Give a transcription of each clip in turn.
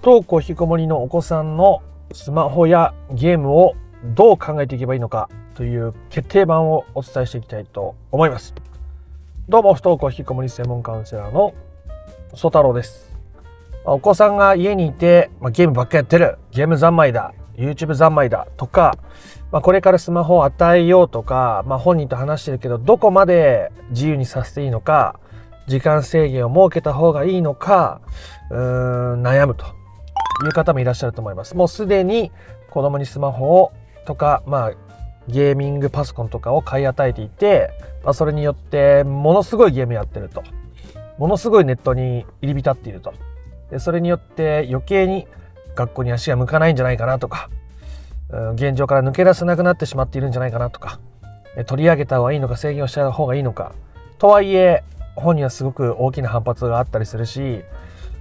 不登校引きこもりのお子さんのスマホやゲームをどう考えていけばいいのかという決定版をお伝えしていきたいと思います。どうも不登校引きこもり専門カウンセラーの曽太郎です。お子さんが家にいて、まあ、ゲームばっかやってる、ゲーム三昧だ、YouTube 三昧だとか、まあ、これからスマホを与えようとか、まあ、本人と話してるけど、どこまで自由にさせていいのか、時間制限を設けた方がいいのか、うーん、悩むという方もいらっしゃると思います。もうすでに子供にスマホをとか、まあ、ゲーミングパソコンとかを買い与えていて、まあ、それによってものすごいゲームやってると。ものすごいネットに入り浸っていると。でそれによって余計に学校に足が向かないんじゃないかなとか、現状から抜け出せなくなってしまっているんじゃないかなとか、取り上げた方がいいのか制限をした方がいいのか。とはいえ、本にはすごく大きな反発があったりするし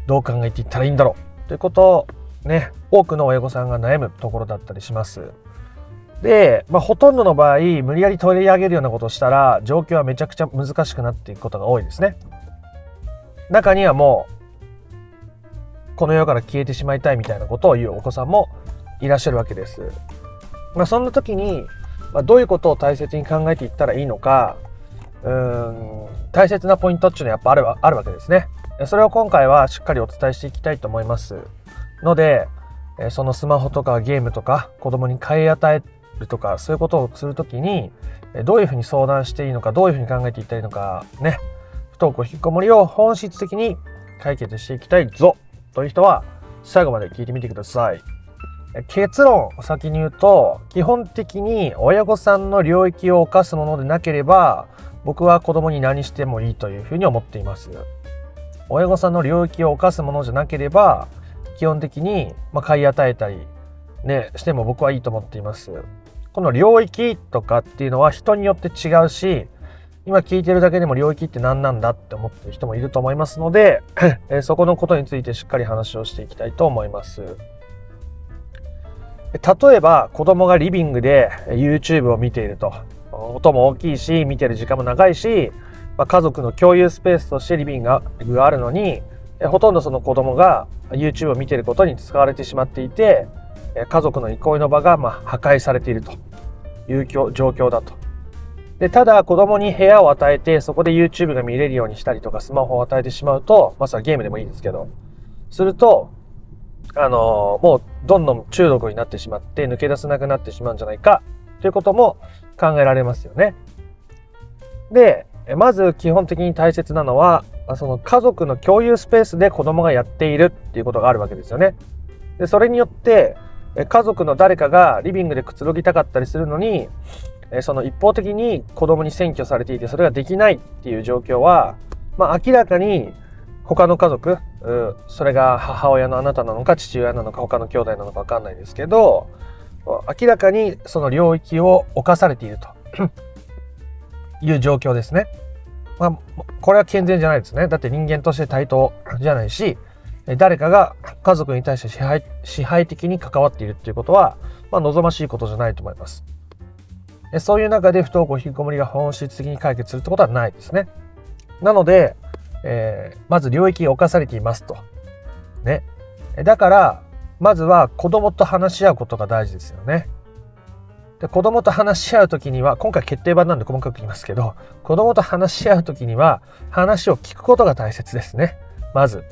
どう考えていったらいいんだろうということね多くの親御さんが悩むところだったりします。で、まあ、ほとんどの場合無理やり取り上げるようなことをしたら状況はめちゃくちゃ難しくなっていくことが多いですね。中にはもうこの世から消えてしまいたいみたいなことを言うお子さんもいらっしゃるわけです。まあ、そんな時に、まあ、どういうことを大切に考えていったらいいのかうん大切なポイントっていうのはやっぱあるあるわけですね。それを今回はしっかりお伝えしていきたいと思いますのでそのスマホとかゲームとか子供に買い与えるとかそういうことをするときにどういうふうに相談していいのかどういうふうに考えていったらいいのかね不登校引きこもりを本質的に解決していきたいぞという人は最後まで聞いてみてください。結論を先に言うと基本的に親御さんの領域を犯すものでなければ僕は子供に何してもいいというふうに思っています。親御さんの領域を犯すものじゃなければ、基本的に、ま買い与えたり、ね、しても僕はいいと思っています。この領域とかっていうのは人によって違うし、今聞いてるだけでも領域って何なんだって思ってる人もいると思いますので、えそこのことについてしっかり話をしていきたいと思います。例えば子供がリビングで YouTube を見ていると。音も大きいし見てる時間も長いし、まあ、家族の共有スペースとしてリビングがあるのにほとんどその子供が YouTube を見てることに使われてしまっていて家族の憩いの場がま破壊されているという状況だと。でただ子供に部屋を与えてそこで YouTube が見れるようにしたりとかスマホを与えてしまうとまずはゲームでもいいですけどするとあのー、もうどんどん中毒になってしまって抜け出せなくなってしまうんじゃないかということも考えられますよね。で、まず基本的に大切なのは、その家族の共有スペースで子供がやっているっていうことがあるわけですよね。で、それによって、家族の誰かがリビングでくつろぎたかったりするのに、その一方的に子供に占拠されていてそれができないっていう状況は、まあ明らかに他の家族、それが母親のあなたなのか父親なのか他の兄弟なのかわかんないですけど、明らかにその領域を侵されているという状況ですね。まあ、これは健全じゃないですね。だって人間として対等じゃないし、誰かが家族に対して支配支配的に関わっているっていうことは、まあ、望ましいことじゃないと思います。そういう中で不登校引きこもりが本質的に解決するってことはないですね。なので、えー、まず領域を侵されていますと。ね。だから、まずは子供と話し合うことが大事ですよね。で子供と話し合う時には今回決定版なんで細かく言いますけど子供と話し合う時には話を聞くことが大切ですね。まず。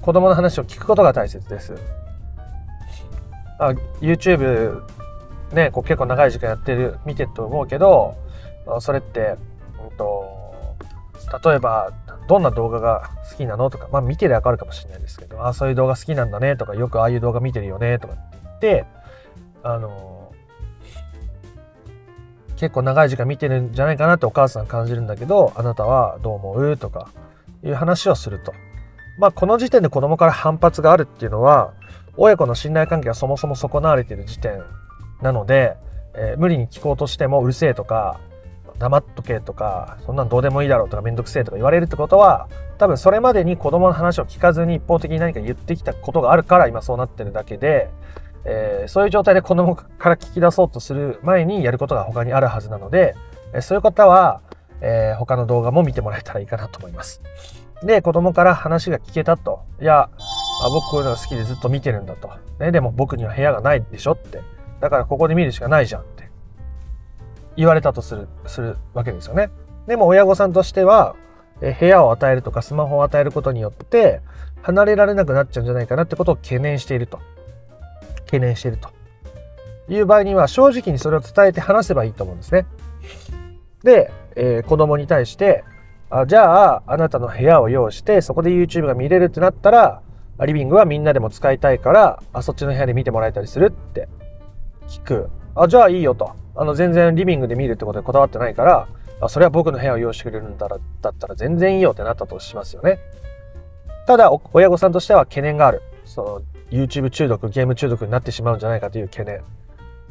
子供の話を聞くことが大切です。あ YouTube ねこう結構長い時間やってる見てると思うけどそれって、うんと例えばどんな動画が好きなのとか、まあ見てりゃわかるかもしれないですけど、あそういう動画好きなんだねとか、よくああいう動画見てるよねとかって言って、あの結構長い時間見てるんじゃないかなってお母さん感じるんだけど、あなたはどう思うとかいう話をすると。まあこの時点で子供から反発があるっていうのは、親子の信頼関係がそもそも損なわれている時点なので、えー、無理に聞こうとしてもうるせえとか、黙っとけとか、そんなんどうでもいいだろうとかめんどくせえとか言われるってことは、多分それまでに子供の話を聞かずに一方的に何か言ってきたことがあるから今そうなってるだけで、えー、そういう状態で子供から聞き出そうとする前にやることが他にあるはずなので、えそういう方は、えー、他の動画も見てもらえたらいいかなと思います。で、子供から話が聞けたと。いや、あ僕こういうのが好きでずっと見てるんだと。ね、でも僕には部屋がないでしょって。だからここで見るしかないじゃんって言われたとする、するわけですよね。でも親御さんとしては、え部屋を与えるとかスマホを与えることによって離れられなくなっちゃうんじゃないかなってことを懸念していると。懸念していると。いう場合には正直にそれを伝えて話せばいいと思うんですね。で、えー、子供に対してあじゃああなたの部屋を用意してそこで YouTube が見れるってなったらリビングはみんなでも使いたいからあそっちの部屋で見てもらえたりするって聞くあじゃあいいよとあの全然リビングで見るってことでこだわってないからあそれは僕の部屋を用意してくれるんだらだったら全然いいよってなったとしますよねただ親御さんとしては懸念があるその YouTube 中毒ゲーム中毒になってしまうんじゃないかという懸念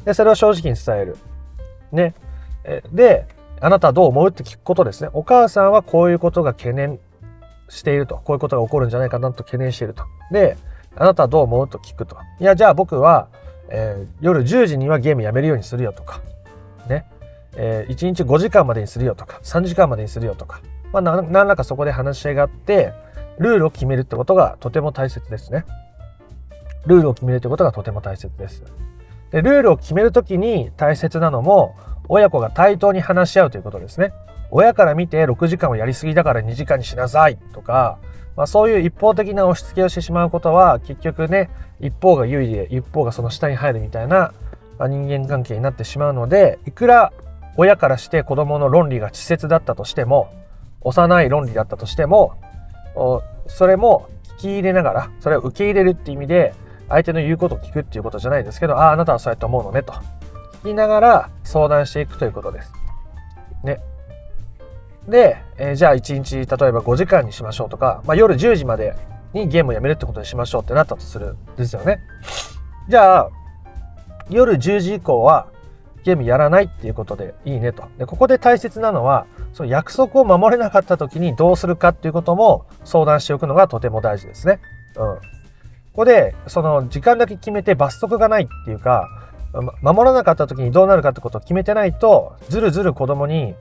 でそれを正直に伝えるねであなたはどう思うって聞くことですね。お母さんはこういうことが懸念していると。こういうことが起こるんじゃないかなと懸念していると。で、あなたはどう思うと聞くと。いや、じゃあ僕は、えー、夜10時にはゲームやめるようにするよとか。ね。えー、1日5時間までにするよとか、3時間までにするよとか。まあ、何らかそこで話し合いがあって、ルールを決めるってことがとても大切ですね。ルールを決めるってことがとても大切です。で、ルールを決めるときに大切なのも、親子が対等に話し合うということですね。親から見て6時間をやりすぎだから2時間にしなさいとか、まあ、そういう一方的な押し付けをしてしまうことは結局ね一方が有利で一方がその下に入るみたいな人間関係になってしまうのでいくら親からして子供の論理が稚拙だったとしても幼い論理だったとしてもそれも聞き入れながらそれを受け入れるっていう意味で相手の言うことを聞くっていうことじゃないですけどあああなたはそうやって思うのねと聞きながら相談していくということです。ね。で、えー、じゃあ1日例えば5時間にしましょうとか、まあ、夜10時までにゲームをやめるってことにしましょうってなったとするんですよね。じゃあ夜10時以降はゲームやらないっていうことでいいねと。でここで大切なのはその約束を守れなかった時にどうするかっていうことも相談しておくのがとても大事ですね。うん。ここでその時間だけ決めて罰則がないっていうか守らなかった時にどうなるかってことを決めてないとずるずる子供に、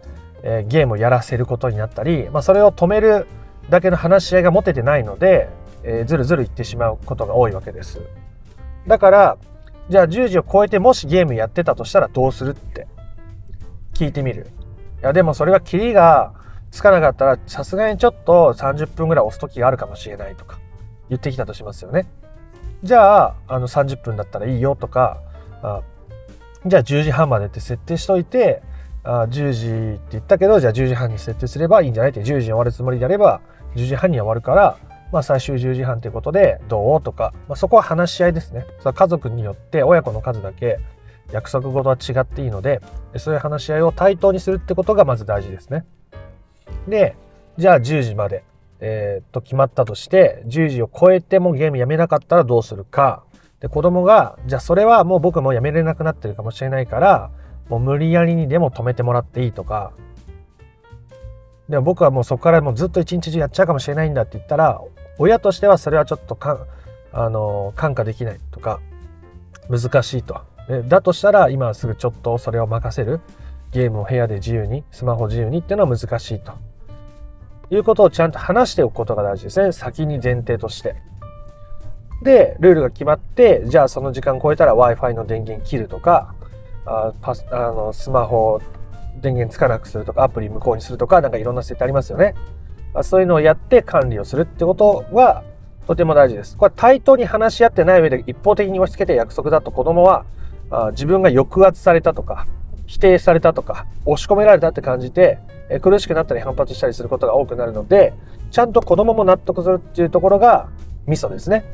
えー、ゲームをやらせることになったり、まあ、それを止めるだけの話し合いが持ててないので、えー、ずるずる言ってしまうことが多いわけです。だからじゃあ10時を超えてもしゲームやってたとしたらどうするって聞いてみる。いやでもそれはキリがつかなかったらさすがにちょっと30分ぐらい押す時があるかもしれないとか言ってきたとしますよね。じゃああの30分だったらいいよとかあじゃあ10時半までって設定しといてあ10時って言ったけどじゃあ10時半に設定すればいいんじゃない？って10時に終わるつもりであれば10時半に終わるから、まあ、最終10時半ということでどう？とか、まあ、そこは話し合いですね。そ家族によって親子の数だけ約束事は違っていいのでそういう話し合いを対等にするってことがまず大事ですね。でじゃあ10時まで。えー、と決まったとして10時を超えてもゲームやめなかったらどうするかで、子供が、じゃあそれはもう僕もやめれなくなってるかもしれないから、もう無理やりにでも止めてもらっていいとか、でも僕はもうそこからもうずっと一日中やっちゃうかもしれないんだって言ったら、親としてはそれはちょっとかあの感化できないとか、難しいと。だとしたら今すぐちょっとそれを任せる。ゲームを部屋で自由に、スマホ自由にっていうのは難しいと。いうことをちゃんと話しておくことが大事ですね。先に前提として。で、ルールが決まって、じゃあその時間超えたら Wi-Fi の電源切るとか、あパスあのスマホ電源つかなくするとか、アプリ無効にするとか、なんかいろんな設定ありますよね。そういうのをやって管理をするってことはとても大事です。これは対等に話し合ってない上で一方的に押し付けて約束だと子供はあ自分が抑圧されたとか、否定されたとか、押し込められたって感じて、え苦しくなったり反発したりすることが多くなるので、ちゃんと子供も納得するっていうところがミソですね。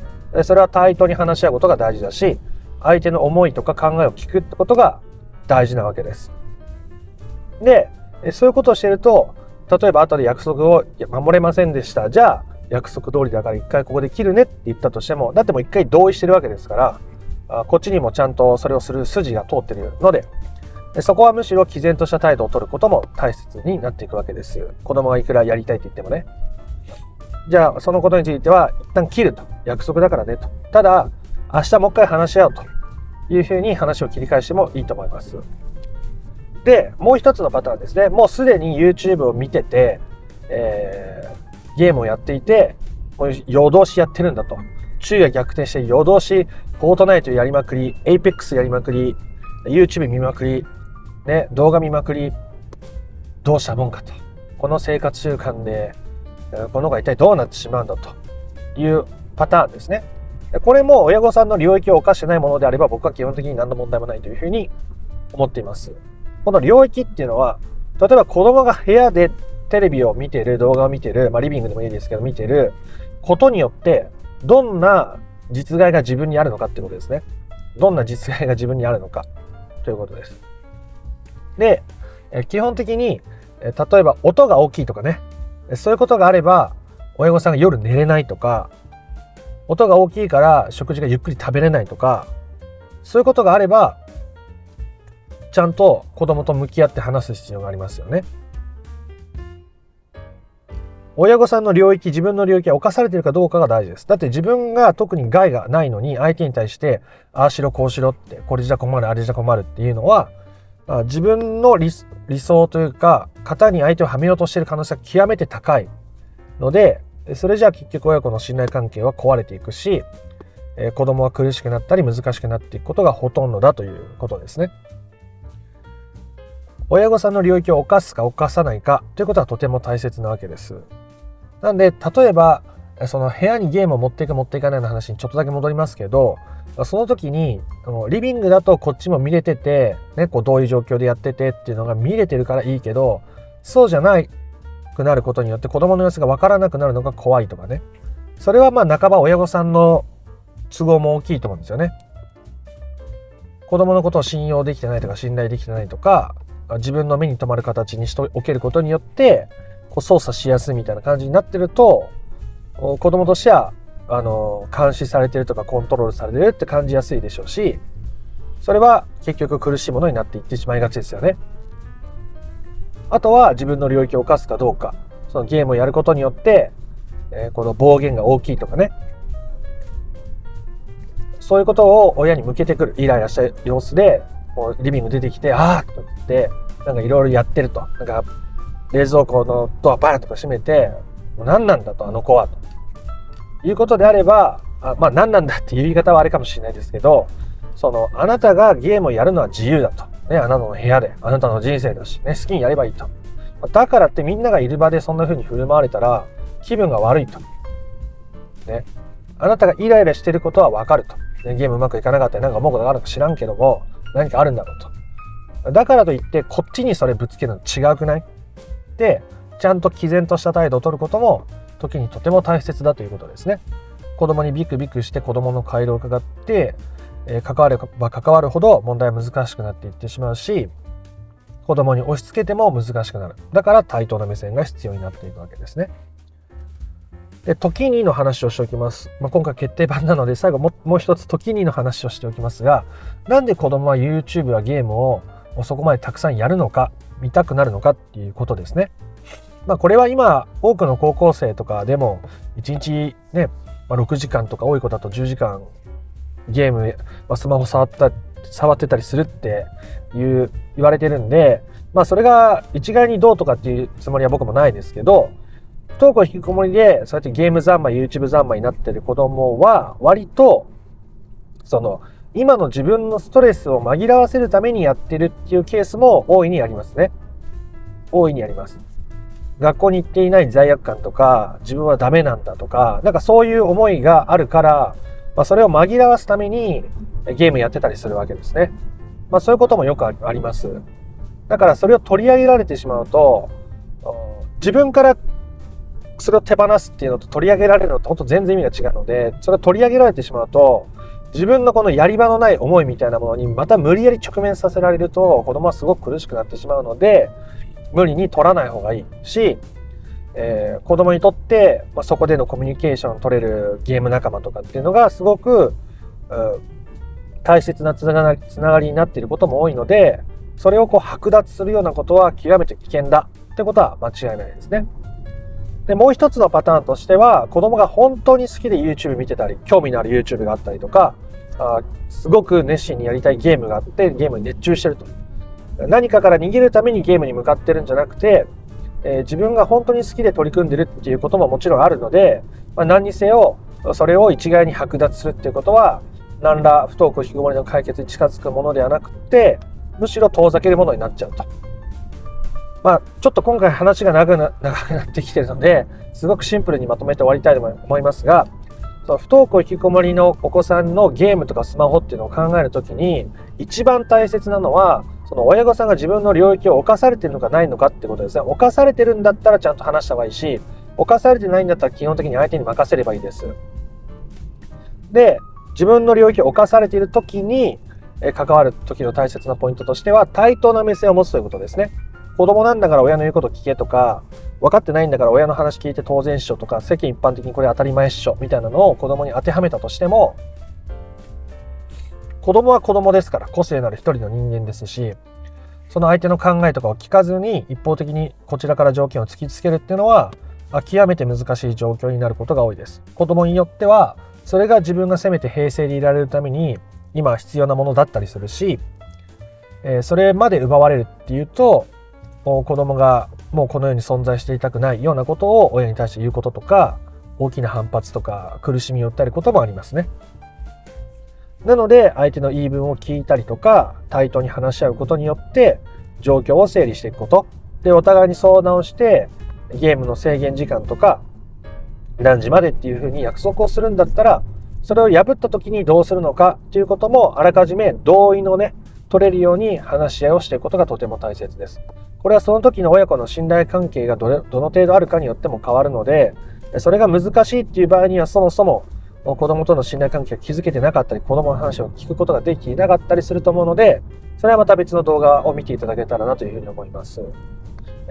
それは対等に話し合うことが大事だし相手の思いとか考えを聞くってことが大事なわけです。でそういうことをしてると例えば後で約束を守れませんでしたじゃあ約束通りだから一回ここで切るねって言ったとしてもだってもう一回同意してるわけですからこっちにもちゃんとそれをする筋が通ってるのでそこはむしろ毅然とした態度を取ることも大切になっていくわけです。子供がいくらやりたいって言ってもね。じゃあそのことについては一旦切ると。約束だからねと。ただ明日もう一回話し合うというふうに話を切り返してもいいと思います。でもう一つのパターンですね。もうすでに YouTube を見てて、えー、ゲームをやっていて夜通しやってるんだと。昼夜逆転して夜通し、 Fortnite やりまくり、 Apex やりまくり、YouTube 見まくり、ね、動画見まくり、どうしたもんかと。この生活習慣で、この子が一体どうなってしまうんだというパターンですね。これも親御さんの領域を犯してないものであれば僕は基本的に何の問題もないというふうに思っています。この領域っていうのは、例えば子供が部屋でテレビを見てる、動画を見てる、まあリビングでもいいですけど見てることによって、どんな実害が自分にあるのかってことですね。どんな実害が自分にあるのかということです。で、え基本的に、え例えば音が大きいとかね、そういうことがあれば、親御さんが夜寝れないとか、音が大きいから食事がゆっくり食べれないとか、そういうことがあれば、ちゃんと子供と向き合って話す必要がありますよね。親御さんの領域、自分の領域は侵されているかどうかが大事です。だって自分が特に害がないのに相手に対して、ああしろこうしろって、これじゃ困る、あれじゃ困るっていうのは、自分の理想というか、型に相手をはめようとしている可能性が極めて高いので、それじゃあ結局親子の信頼関係は壊れていくし、え子供は苦しくなったり難しくなっていくことがほとんどだということですね。親御さんの領域を犯すか犯さないかということはとても大切なわけです。なんで、例えば、その部屋にゲームを持っていく持っていかないの話にちょっとだけ戻りますけど、その時に、リビングだとこっちも見れてて、ね、こうどういう状況でやっててっていうのが見れてるからいいけど、そうじゃないくなることによって子供の様子がわからなくなるのが怖いとかね。それはまあ半ば親御さんの都合も大きいと思うんですよね。子供のことを信用できてないとか信頼できてないとか、自分の目に留まる形にしておけることによって、こう操作しやすいみたいな感じになってると、子供としては、あの、監視されてるとかコントロールされてるって感じやすいでしょうし、それは結局苦しいものになっていってしまいがちですよね。あとは自分の領域を犯すかどうか。そのゲームをやることによって、えー、この暴言が大きいとかね。そういうことを親に向けてくる。イライラした様子で、こうリビング出てきて、ああと言って、なんかいろいろやってると。なんか、冷蔵庫のドアバーンとか閉めて、もう何なんだと、あの子は。ということであれば、あまあ何なんだっていう言い方はあれかもしれないですけど、その、あなたがゲームをやるのは自由だと。ね、あなたの部屋で、あなたの人生だし、ね、好きにやればいいと。だからってみんながいる場でそんな風に振る舞われたら、気分が悪いと。ね。あなたがイライラしてることはわかると。ね、ゲームうまくいかなかったり、なんか思うことがあるか知らんけども、何かあるんだろうと。だからといって、こっちにそれぶつけるの違うくない？で、ちゃんと毅然とした態度を取ることも、時にとても大切だということですね。子供にビクビクして子供の回路を伺って、え関われば関わるほど問題は難しくなっていってしまうし、子供に押し付けても難しくなる。だから対等な目線が必要になっていくわけですね。で、時にの話をしておきます。まあ、今回決定版なので、最後ももう一つ時にの話をしておきますが、なんで子供は YouTube やゲームをそこまでたくさんやるのか、見たくなるのかっていうことですね。まあ、これは今、多くの高校生とかでも、1日ね、まあ、6時間とか多い子だと10時間ゲーム、まあ、スマホ触った、触ってたりするっていう言われてるんで、まあそれが一概にどうとかっていうつもりは僕もないですけど、不登校引きこもりで、そうやってゲーム三昧、YouTube 三昧になってる子供は、割と、その、今の自分のストレスを紛らわせるためにやってるっていうケースも大いにありますね。大いにあります。学校に行っていない罪悪感とか、自分はダメなんだとか、なんかそういう思いがあるから、まあ、それを紛らわすためにゲームやってたりするわけですね。まあ、そういうこともよくあります。だからそれを取り上げられてしまうと、自分からそれを手放すっていうのと取り上げられるのと本当全然意味が違うので、それを取り上げられてしまうと、自分のこのやり場のない思いみたいなものにまた無理やり直面させられると子供はすごく苦しくなってしまうので、無理に取らない方がいいし、えー、子供にとって、まあ、そこでのコミュニケーションを取れるゲーム仲間とかっていうのがすごく、大切なつながりつながりになっていることも多いので、それをこう剥奪するようなことは極めて危険だってことは間違いないですね。で、もう一つのパターンとしては、子供が本当に好きで YouTube 見てたり、興味のある YouTube があったりとか、あすごく熱心にやりたいゲームがあって、ゲームに熱中してると。何かから逃げるためにゲームに向かってるんじゃなくて、えー、自分が本当に好きで取り組んでるっていうことももちろんあるので、まあ、何にせよそれを一概に剥奪するっていうことは何ら不登校引きこもりの解決に近づくものではなくてむしろ遠ざけるものになっちゃうと。まあ、ちょっと今回話が長くな長くなってきてるのですごくシンプルにまとめて終わりたいと思いますがそう不登校引きこもりのお子さんのゲームとかスマホっていうのを考える時に一番大切なのはその親御さんが自分の領域を侵されてるのかないのかってことですね。侵されてるんだったらちゃんと話した方がいいし犯されてないんだったら基本的に相手に任せればいいです。で自分の領域を侵されている時に関わる時の大切なポイントとしては対等な目線を持つということですね。子供なんだから親の言うこと聞けとか分かってないんだから親の話聞いて当然っしょとか世間一般的にこれ当たり前っしょみたいなのを子供に当てはめたとしても子供は子供ですから個性なる一人の人間ですしその相手の考えとかを聞かずに一方的にこちらから条件を突きつけるっていうのは極めて難しい状況になることが多いです子供によってはそれが自分がせめて平成でいられるために今必要なものだったりするし、え、それまで奪われるっていうと子供がもうこの世に存在していたくないようなことを親に対して言うこととか大きな反発とか苦しみを訴えることもありますね。なので相手の言い分を聞いたりとか対等に話し合うことによって状況を整理していくことでお互いに相談をしてゲームの制限時間とか何時までっていうふうに約束をするんだったらそれを破った時にどうするのかということもあらかじめ同意のね取れるように話し合いをしていくことがとても大切です。これはその時の親子の信頼関係がどれどの程度あるかによっても変わるのでそれが難しいっていう場合にはそもそも子供との信頼関係が築けてなかったり子供の話を聞くことができなかったりすると思うのでそれはまた別の動画を見ていただけたらなというふうに思います。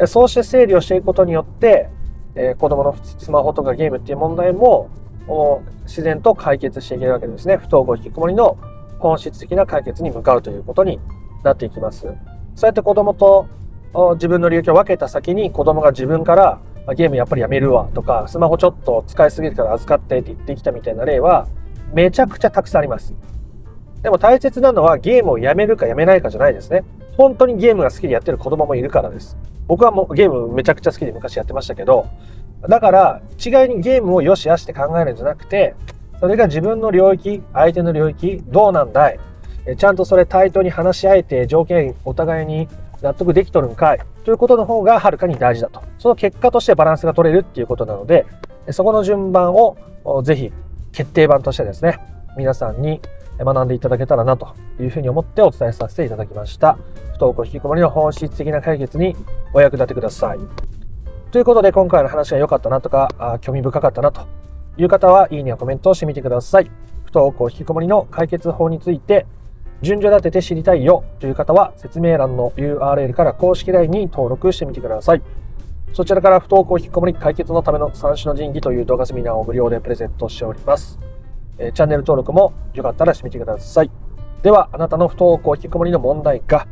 そうして整理をしていくことによってえ、子供のスマホとかゲームっていう問題も自然と解決していけるわけですね。不登校引きこもりの本質的な解決に向かうということになっていきます。そうやって子供と自分の領域を分けた先に子供が自分からまゲームやっぱりやめるわとかスマホちょっと使いすぎるから預かってって言ってきたみたいな例はめちゃくちゃたくさんあります。でも大切なのはゲームをやめるかやめないかじゃないですね。本当にゲームが好きでやってる子供もいるからです。僕はもうゲームめちゃくちゃ好きで昔やってましたけど、だから一概にゲームをよしあしって考えるんじゃなくて、それが自分の領域、相手の領域、どうなんだい?ちゃんとそれ対等に話し合えて条件お互いに納得できとるんかい?ということの方がはるかに大事だと。その結果としてバランスが取れるっていうことなので、そこの順番をぜひ決定版としてですね、皆さんに学んでいただけたらなというふうに思ってお伝えさせていただきました。不登校引きこもりの本質的な解決にお役立てください。ということで今回の話が良かったなとか、興味深かったなという方は、いいねやコメントをしてみてください。不登校引きこもりの解決法について、順序立てて知りたいよという方は、説明欄の URL から公式 LINE に登録してみてください。そちらから不登校引きこもり解決のための三種の神器という動画セミナーを無料でプレゼントしております。えチャンネル登録もよかったらしてみてください。では、あなたの不登校引きこもりの問題が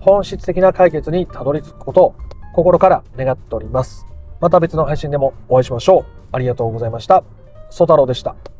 本質的な解決にたどり着くことを心から願っております。また別の配信でもお会いしましょう。ありがとうございました。ソ太郎でした。